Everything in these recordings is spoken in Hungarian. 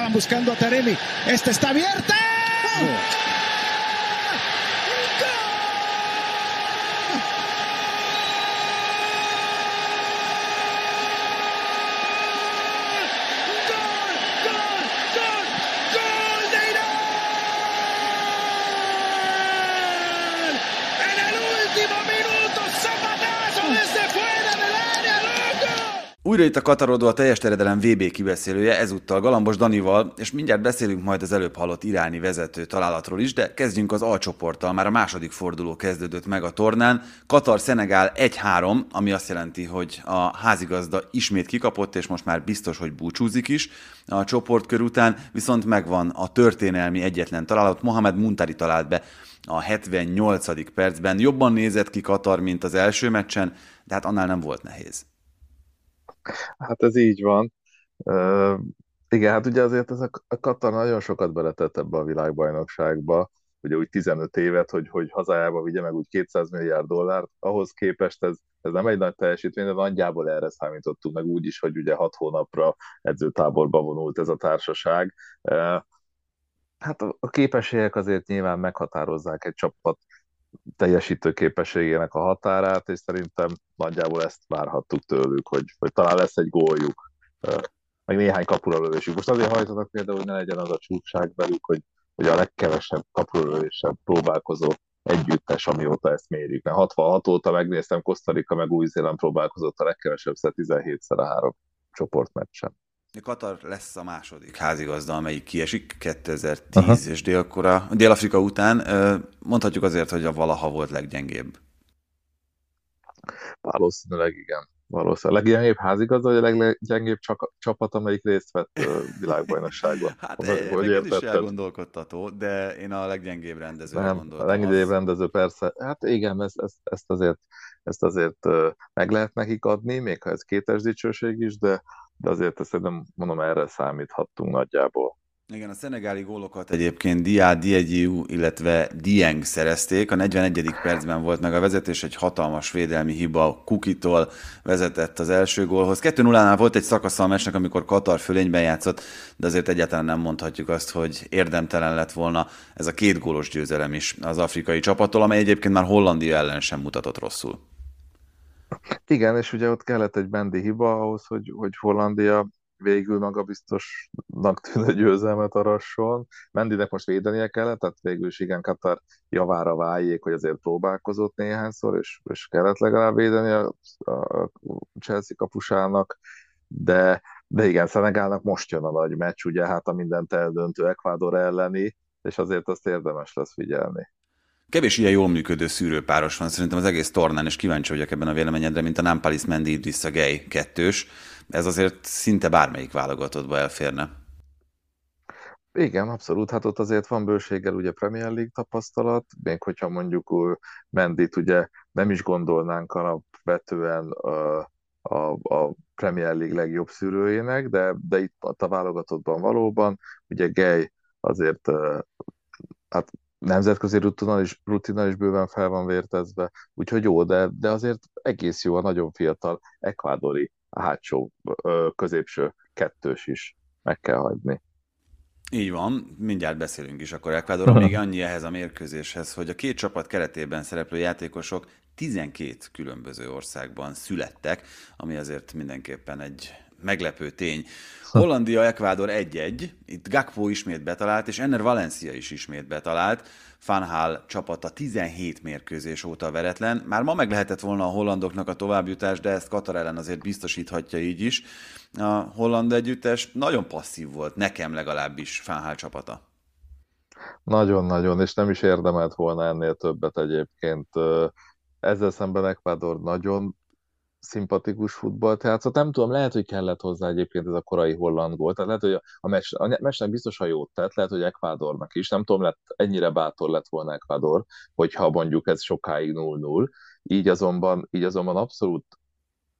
Estaban buscando a Taremi. Esta está abierta. Újra itt a Katarodó a teljes teredelem VB kibeszélője, ezúttal Galambos Danival, és mindjárt beszélünk majd az előbb hallott iráni vezető találatról is, de kezdjünk az alcsoporttal. Már a második forduló kezdődött meg a tornán. Katar-Szenegál 1-3, ami azt jelenti, hogy a házigazda ismét kikapott, és most már biztos, hogy búcsúzik is a csoportkör után, viszont megvan a történelmi egyetlen találat. Mohamed Muntari talált be a 78. percben. Jobban nézett ki Katar, mint az első meccsen, de hát annál nem volt nehéz. Hát ez így van. Uh, igen, hát ugye azért ez a, Katar nagyon sokat beletett ebbe a világbajnokságba, ugye úgy 15 évet, hogy, hogy hazájába vigye meg úgy 200 milliárd dollárt, ahhoz képest ez, ez nem egy nagy teljesítmény, de nagyjából erre számítottunk meg úgy is, hogy ugye 6 hónapra edzőtáborba vonult ez a társaság. Hát a képességek azért nyilván meghatározzák egy csapat teljesítő képességének a határát, és szerintem nagyjából ezt várhattuk tőlük, hogy, hogy talán lesz egy góljuk, meg néhány kapuralövésük. Most azért hajtanak például, hogy ne legyen az a csúcság velük, hogy, hogy a legkevesebb kapuralövéssel próbálkozó együttes, amióta ezt mérjük. Mert 66 óta megnéztem, Kosztarika meg Új-Zéland próbálkozott a legkevesebb 17-szer a három csoportmeccsen. Katar lesz a második házigazda, amelyik kiesik 2010 Aha. és Dél-Kora, Dél-Afrika után. Mondhatjuk azért, hogy a valaha volt leggyengébb. Valószínűleg igen. Valószínűleg leggyengébb házigazda, vagy a leggyengébb csapat, amelyik részt vett világbajnokságban. hát hogy, hogy ez is elgondolkodtató, de én a leggyengébb rendezőre Nem, gondoltam. A leggyengébb az... rendező persze. Hát igen, ezt, ezt, ezt azért, ezt azért meg lehet nekik adni, még ha ez kétes dicsőség is, de de azért ezt nem mondom, erre számíthattunk nagyjából. Igen, a szenegáli gólokat egyébként Dia Dieghiu, illetve Dieng szerezték. A 41. percben volt meg a vezetés, egy hatalmas védelmi hiba Kukitól vezetett az első gólhoz. 2-0-nál volt egy szakasza a mesnek, amikor Katar fölényben játszott, de azért egyáltalán nem mondhatjuk azt, hogy érdemtelen lett volna ez a két gólos győzelem is az afrikai csapattól, amely egyébként már Hollandia ellen sem mutatott rosszul. Igen, és ugye ott kellett egy bendi hiba ahhoz, hogy, hogy Hollandia végül magabiztosnak tűnő győzelmet arasson. Mendinek most védenie kellett, tehát végül is igen, Katar javára váljék, hogy azért próbálkozott néhányszor, és, és kellett legalább védeni a, a Chelsea kapusának, de, de igen, Szenegálnak most jön a nagy meccs, ugye hát a mindent eldöntő Ecuador elleni, és azért azt érdemes lesz figyelni. Kevés ilyen jól működő szűrőpáros van szerintem az egész tornán, és kíváncsi vagyok ebben a véleményedre, mint a Nampalis Mendy Idrissa Gay kettős. Ez azért szinte bármelyik válogatottba elférne. Igen, abszolút. Hát ott azért van bőséggel ugye Premier League tapasztalat, még hogyha mondjuk Mendit ugye nem is gondolnánk alapvetően a, a, a Premier League legjobb szűrőjének, de, de itt a válogatottban valóban, ugye Gay azért hát nemzetközi rutinal is, rutinal is bőven fel van vértezve, úgyhogy jó, de, de azért egész jó a nagyon fiatal ekvádori hátsó középső kettős is meg kell hagyni. Így van, mindjárt beszélünk is akkor Ekvádorról. Még annyi ehhez a mérkőzéshez, hogy a két csapat keretében szereplő játékosok 12 különböző országban születtek, ami azért mindenképpen egy meglepő tény. Hollandia, Ekvádor 1-1, itt Gakpo ismét betalált, és Enner Valencia is ismét betalált. Fanhal csapata 17 mérkőzés óta veretlen. Már ma meg lehetett volna a hollandoknak a továbbjutás, de ezt Katar ellen azért biztosíthatja így is. A holland együttes nagyon passzív volt, nekem legalábbis Fanhal csapata. Nagyon-nagyon, és nem is érdemelt volna ennél többet egyébként. Ezzel szemben Ecuador nagyon szimpatikus futballt játszott. Nem tudom, lehet, hogy kellett hozzá egyébként ez a korai holland gól. Tehát lehet, hogy a, a, meccs, a meccsnek biztos a jót tett, lehet, hogy Ekvádornak is. Nem tudom, lett, ennyire bátor lett volna Ekvádor, hogyha mondjuk ez sokáig 0-0. Így azonban, így azonban abszolút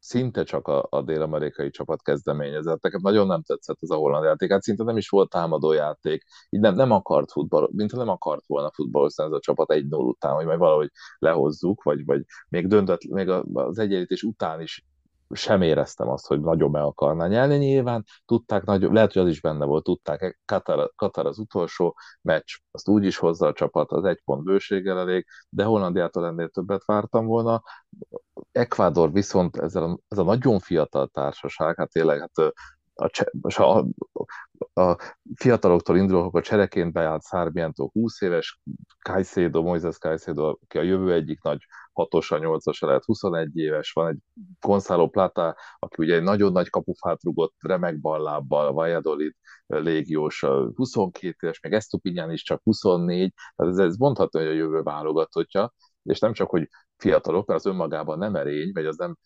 szinte csak a, a dél-amerikai csapat kezdeményezett. Nekem nagyon nem tetszett ez a holland játék, hát szinte nem is volt támadó játék, így nem, nem akart futball, mint nem akart volna futballozni ez a csapat egy 0 után, hogy majd valahogy lehozzuk, vagy, vagy még döntött, még az egyenlítés után is sem éreztem azt, hogy nagyon meg akarná nyelni. Nyilván tudták, nagyon, lehet, hogy az is benne volt, tudták, Katar, Katar az utolsó meccs, azt úgy is hozza a csapat, az egy pont bőséggel elég, de Hollandiától ennél többet vártam volna. Ecuador viszont ez a, ez a nagyon fiatal társaság, hát tényleg hát a, a, a fiataloktól indulok, a csereként beállt Sarmiento 20 éves, Caicedo, Moises Caicedo, aki a jövő egyik nagy hatosa, nyolcasa lehet 21 éves, van egy Gonzalo Plata, aki ugye egy nagyon nagy kapufát rugott, remek ballábbal, Valladolid légiós, 22 éves, meg Estupinyán is csak 24, tehát ez, ez mondható, hogy a jövő válogatottja, és nem csak, hogy fiatalok, mert az önmagában nem erény, vagy az nem,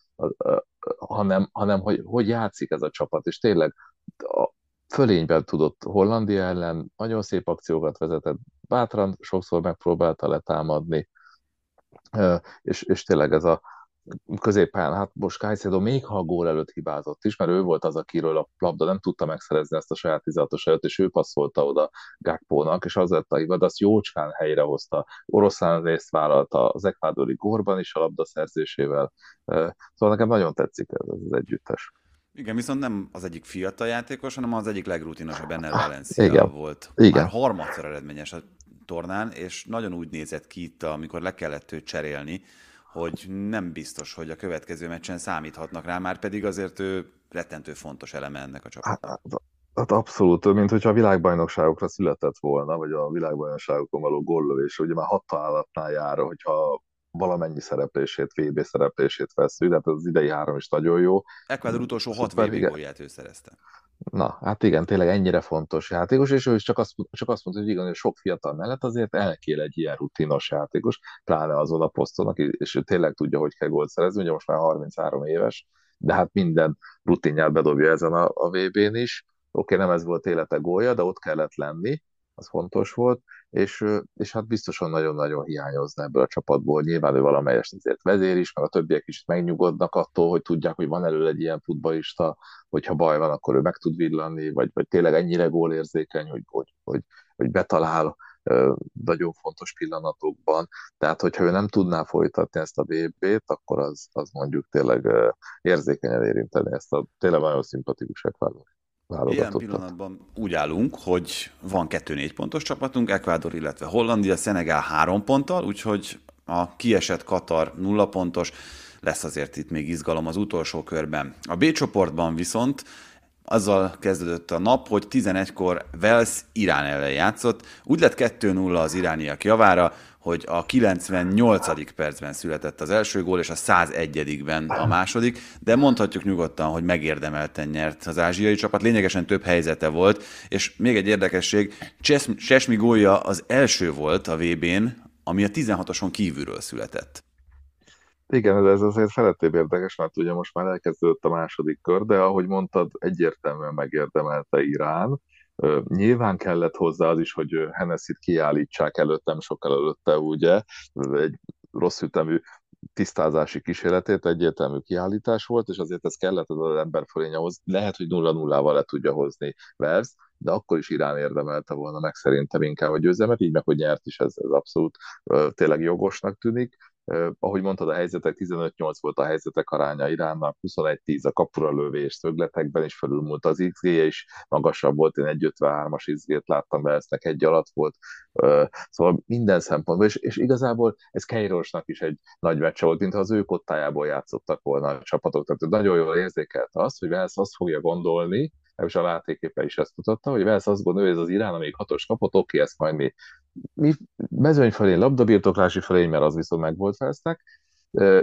hanem, hanem hogy, hogy játszik ez a csapat, és tényleg a fölényben tudott Hollandia ellen, nagyon szép akciókat vezetett, bátran sokszor megpróbálta letámadni, és, és tényleg ez a középen, hát most Caicedo még ha a gól előtt hibázott is, mert ő volt az, akiről a labda nem tudta megszerezni ezt a saját 16-os előtt, és ő passzolta oda Gakpónak, és az lett a hiba, de azt jócskán helyrehozta. Oroszlán részt vállalta az ekvádori górban is a labda szerzésével. Szóval nekem nagyon tetszik ez, ez az együttes. Igen, viszont nem az egyik fiatal játékos, hanem az egyik legrutinosabb Enner Valencia Igen. volt. Igen. Már harmadszor eredményes a tornán, és nagyon úgy nézett ki itt, amikor le kellett őt cserélni, hogy nem biztos, hogy a következő meccsen számíthatnak rá, már pedig azért ő rettentő fontos eleme ennek a csapatnak. Hát, hát, hát abszolút, mint hogyha a világbajnokságokra született volna, vagy a világbajnokságokon való góllövés, ugye már hat találatnál jár, hogyha valamennyi szereplését, VB szereplését veszünk, de hát az idei három is nagyon jó. Ecuador utolsó hat VB gólját ő szerezte. Na, hát igen, tényleg ennyire fontos játékos, és ő is csak azt, csak azt mondta, hogy igen, hogy sok fiatal mellett azért elkél egy ilyen rutinos játékos, pláne azon a poszton, aki, és ő tényleg tudja, hogy kell gólt szerezni, ugye most már 33 éves, de hát minden rutinját bedobja ezen a, a VB-n is. Oké, okay, nem ez volt élete gólja, de ott kellett lenni, az fontos volt, és, és hát biztosan nagyon-nagyon hiányozna ebből a csapatból. Nyilván ő valamelyest azért vezér is, meg a többiek is megnyugodnak attól, hogy tudják, hogy van elő egy ilyen futballista, hogyha baj van, akkor ő meg tud villanni, vagy, vagy tényleg ennyire gólérzékeny, hogy, hogy, hogy, hogy betalál nagyon fontos pillanatokban. Tehát, hogyha ő nem tudná folytatni ezt a VB-t, akkor az, az mondjuk tényleg érzékenyen érinteni ezt a tényleg nagyon szimpatikus ekvádor Ilyen pillanatban úgy állunk, hogy van kettő négy pontos csapatunk, Ecuador, illetve Hollandia, Szenegál három ponttal, úgyhogy a kiesett Katar nulla pontos, lesz azért itt még izgalom az utolsó körben. A B csoportban viszont azzal kezdődött a nap, hogy 11-kor Wales Irán ellen játszott. Úgy lett 2-0 az irániak javára, hogy a 98. percben született az első gól, és a 101-ben a második, de mondhatjuk nyugodtan, hogy megérdemelten nyert az ázsiai csapat, lényegesen több helyzete volt, és még egy érdekesség, Csesmi gólja az első volt a VB-n, ami a 16-oson kívülről született. Igen, ez azért felettébb érdekes, mert ugye most már elkezdődött a második kör, de ahogy mondtad, egyértelműen megérdemelte Irán, Nyilván kellett hozzá az is, hogy Hennessy-t kiállítsák előttem, sokkal előtte, ugye, egy rossz ütemű tisztázási kísérletét, egyértelmű kiállítás volt, és azért ez kellett az ember fölénye hoz. Lehet, hogy 0-0-val le tudja hozni Vers, de akkor is Irán érdemelte volna meg szerintem inkább a győzelmet, így meg, hogy nyert is, ez, ez abszolút tényleg jogosnak tűnik ahogy mondtad, a helyzetek 15-8 volt a helyzetek aránya Iránnak, 21-10 a kapura lövés szögletekben is felülmúlt az xg is magasabb volt, én egy 53-as XG-t láttam, de eznek egy alatt volt, szóval minden szempontból, és, és igazából ez Keirosnak is egy nagy meccs volt, mintha az ő kottájából játszottak volna a csapatok, tehát nagyon jól érzékelte azt, hogy Velsz azt fogja gondolni, és a látéképe is ezt mutatta, hogy Velsz azt gondolja, hogy ez az Irán, amíg hatos kapott, oké, ezt majd mi mi mezőny felé labdabirtoklási felé, mert az viszont meg volt felsznek,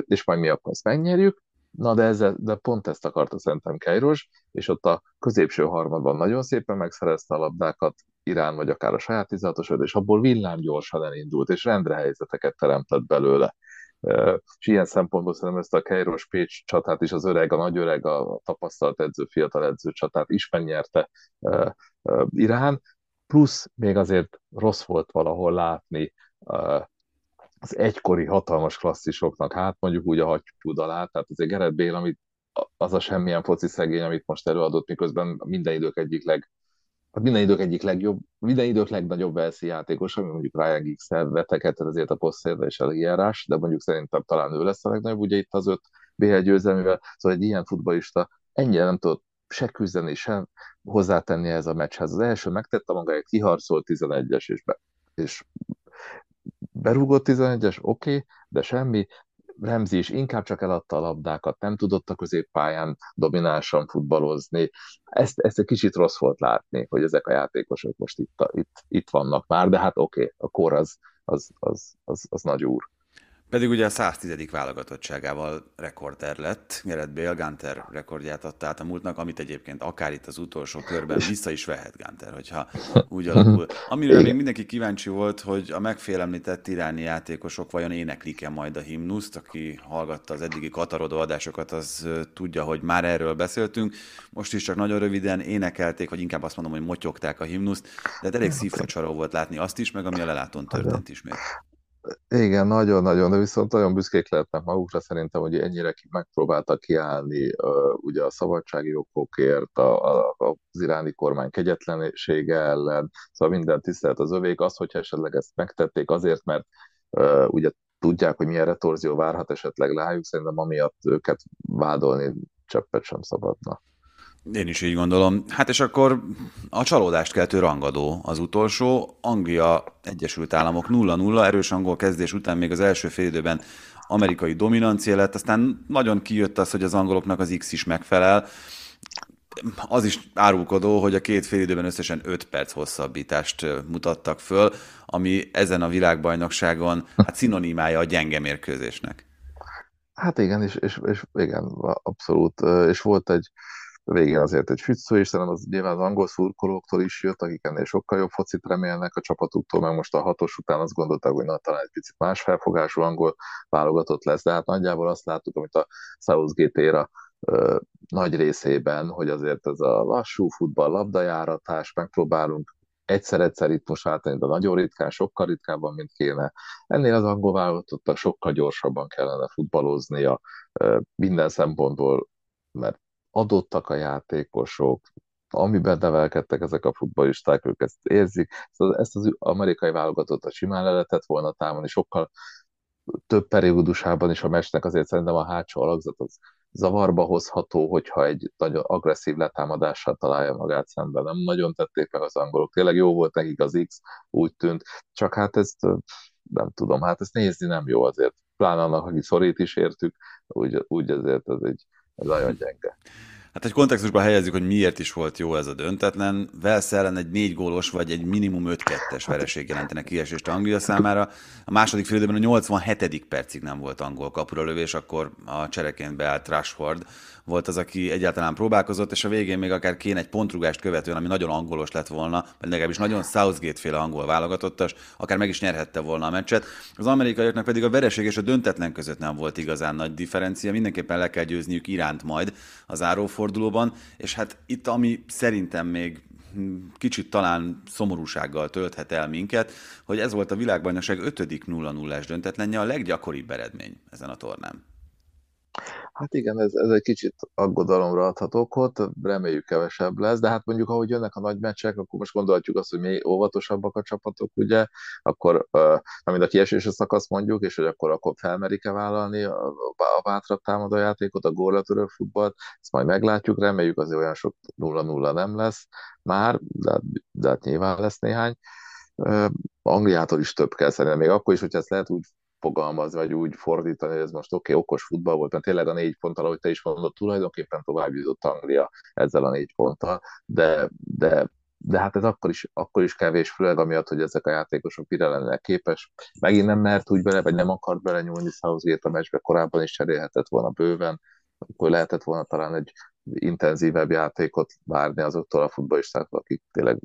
és majd mi akkor ezt megnyerjük. Na de, ezzel, de pont ezt akarta szerintem Keiros, és ott a középső harmadban nagyon szépen megszerezte a labdákat, Irán vagy akár a saját 16 és abból villám gyorsan elindult, és rendre helyzeteket teremtett belőle. És ilyen szempontból szerintem ezt a Keiros Pécs csatát is az öreg, a nagy öreg, a tapasztalt edző, fiatal edző csatát is megnyerte Irán, plusz még azért rossz volt valahol látni az egykori hatalmas klasszisoknak, hát mondjuk úgy a hattyú dalát, tehát azért Gerett Bél, amit az a semmilyen foci szegény, amit most előadott, miközben minden idők egyik leg, hát minden idők egyik legjobb, minden idők legnagyobb Velszi játékos, ami mondjuk Ryan Giggs-el vetekedett ezért a posztérre és eljárás, de mondjuk szerintem talán ő lesz a legnagyobb, ugye itt az öt BL győzelmével, szóval egy ilyen futballista ennyire nem tudott se küzdeni, se hozzátenni ez a meccshez. Az első megtette magáért, kiharcolt 11-es, és, be, és berúgott 11-es, oké, okay, de semmi, Remzi is inkább csak eladta a labdákat, nem tudott a középpályán dominánsan futballozni. Ezt, ezt egy kicsit rossz volt látni, hogy ezek a játékosok most itt, itt, itt vannak már, de hát oké, okay, a kor az, az, az, az, az nagy úr. Pedig ugye a 110. válogatottságával rekorder lett, Gerett Bale Gunter rekordját adta át a múltnak, amit egyébként akár itt az utolsó körben vissza is vehet Gunter, hogyha úgy alakul. Amire még mindenki kíváncsi volt, hogy a megfélemlített iráni játékosok vajon éneklik-e majd a himnuszt, aki hallgatta az eddigi katarodó adásokat, az tudja, hogy már erről beszéltünk. Most is csak nagyon röviden énekelték, vagy inkább azt mondom, hogy motyogták a himnuszt, de hát elég szívfacsaró volt látni azt is, meg ami a lelátón történt ismét. Igen, nagyon-nagyon, de viszont nagyon büszkék lehetnek magukra szerintem, hogy ennyire megpróbáltak kiállni uh, ugye a szabadsági jogokért, a, a, az iráni kormány kegyetlensége ellen, szóval minden tisztelt az övék. Az, hogyha esetleg ezt megtették azért, mert uh, ugye tudják, hogy milyen retorzió várhat esetleg rájuk, szerintem amiatt őket vádolni cseppet sem szabadna. Én is így gondolom. Hát és akkor a csalódást keltő rangadó az utolsó. Anglia, Egyesült Államok 0-0, erős angol kezdés után még az első félidőben amerikai dominancia lett, aztán nagyon kijött az, hogy az angoloknak az X is megfelel. Az is árulkodó, hogy a két félidőben összesen 5 perc hosszabbítást mutattak föl, ami ezen a világbajnokságon hát szinonimája a gyenge mérkőzésnek. Hát igen, és, és, és igen, abszolút. És volt egy, a végén azért egy füccő, és szerintem az nyilván az angol szurkolóktól is jött, akik ennél sokkal jobb focit remélnek a csapatuktól, meg most a hatos után azt gondolták, hogy na, talán egy picit más felfogású angol válogatott lesz, de hát nagyjából azt láttuk, amit a Southgate éra nagy részében, hogy azért ez a lassú futball, labdajáratás, megpróbálunk egyszer-egyszer itt most átvenni, de nagyon ritkán, sokkal ritkábban, mint kéne. Ennél az angol válogatottak sokkal gyorsabban kellene futballoznia minden szempontból, mert adottak a játékosok, amiben nevelkedtek ezek a futballisták, ők ezt érzik. Ezt az amerikai válogatottat simán le lehetett volna támadni, sokkal több periódusában is a meccsnek azért szerintem a hátsó alakzat az zavarba hozható, hogyha egy nagyon agresszív letámadással találja magát szemben. Nem nagyon tették meg az angolok. Tényleg jó volt nekik az X, úgy tűnt. Csak hát ezt nem tudom, hát ezt nézni nem jó azért. Pláne annak, aki szorít is értük, úgy, úgy ezért ez egy ez nagyon gyenge. Hát egy kontextusba helyezzük, hogy miért is volt jó ez a döntetlen. Velsz ellen egy négy gólos vagy egy minimum 5-2-es vereség jelentene kiesést Anglia számára. A második félidőben a 87. percig nem volt angol kapura lövés, akkor a csereként beállt Rashford volt az, aki egyáltalán próbálkozott, és a végén még akár kéne egy pontrugást követően, ami nagyon angolos lett volna, vagy legalábbis nagyon Southgate-féle angol válogatottas, akár meg is nyerhette volna a meccset. Az amerikaiaknak pedig a vereség és a döntetlen között nem volt igazán nagy differencia, mindenképpen le kell győzniük iránt majd az zárófordulóban, és hát itt, ami szerintem még kicsit talán szomorúsággal tölthet el minket, hogy ez volt a világbajnokság 5. 0-0-es döntetlenje, a leggyakoribb eredmény ezen a tornán. Hát igen, ez, ez egy kicsit aggodalomra adhat okot, reméljük kevesebb lesz, de hát mondjuk, ahogy jönnek a nagy meccsek, akkor most gondolhatjuk azt, hogy mi óvatosabbak a csapatok, ugye, akkor, amint a kiesési szakasz mondjuk, és hogy akkor, akkor felmerik-e vállalni a, a bátrabb támadó játékot, a gólratörő futballt, ezt majd meglátjuk, reméljük azért olyan sok 0-0 nem lesz már, de, de hát nyilván lesz néhány. Angliától is több kell szerintem, még akkor is, hogy ezt lehet úgy fogalmazni, vagy úgy fordítani, hogy ez most oké, okay, okos futball volt, mert tényleg a négy ponttal, ahogy te is mondod, tulajdonképpen tovább jutott Anglia ezzel a négy ponttal, de, de de hát ez akkor is, akkor is kevés, főleg amiatt, hogy ezek a játékosok mire lennének képes. Megint nem mert úgy bele, vagy nem akart bele nyúlni Southgate a meccsbe, korábban is cserélhetett volna bőven, akkor lehetett volna talán egy intenzívebb játékot várni azoktól a futballistáktól, akik tényleg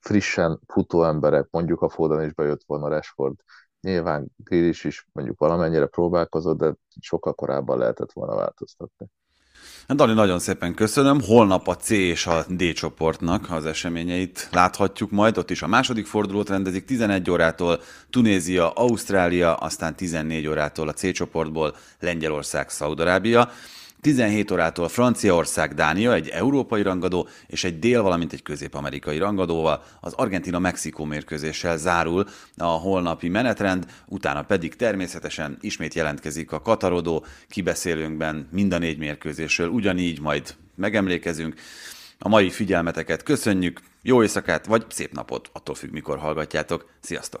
frissen futó emberek, mondjuk a Foden is bejött volna Rashford, Nyilván Grilis is mondjuk valamennyire próbálkozott, de sokkal korábban lehetett volna változtatni. Hát Dani, nagyon szépen köszönöm. Holnap a C és a D csoportnak az eseményeit láthatjuk majd. Ott is a második fordulót rendezik 11 órától Tunézia, Ausztrália, aztán 14 órától a C csoportból Lengyelország, Szaudarábia. 17 órától Franciaország, Dánia, egy európai rangadó és egy dél, valamint egy közép-amerikai rangadóval, az Argentina-Mexikó mérkőzéssel zárul a holnapi menetrend, utána pedig természetesen ismét jelentkezik a Katarodó kibeszélőnkben mind a négy mérkőzésről, ugyanígy majd megemlékezünk. A mai figyelmeteket köszönjük, jó éjszakát, vagy szép napot, attól függ, mikor hallgatjátok. Sziasztok!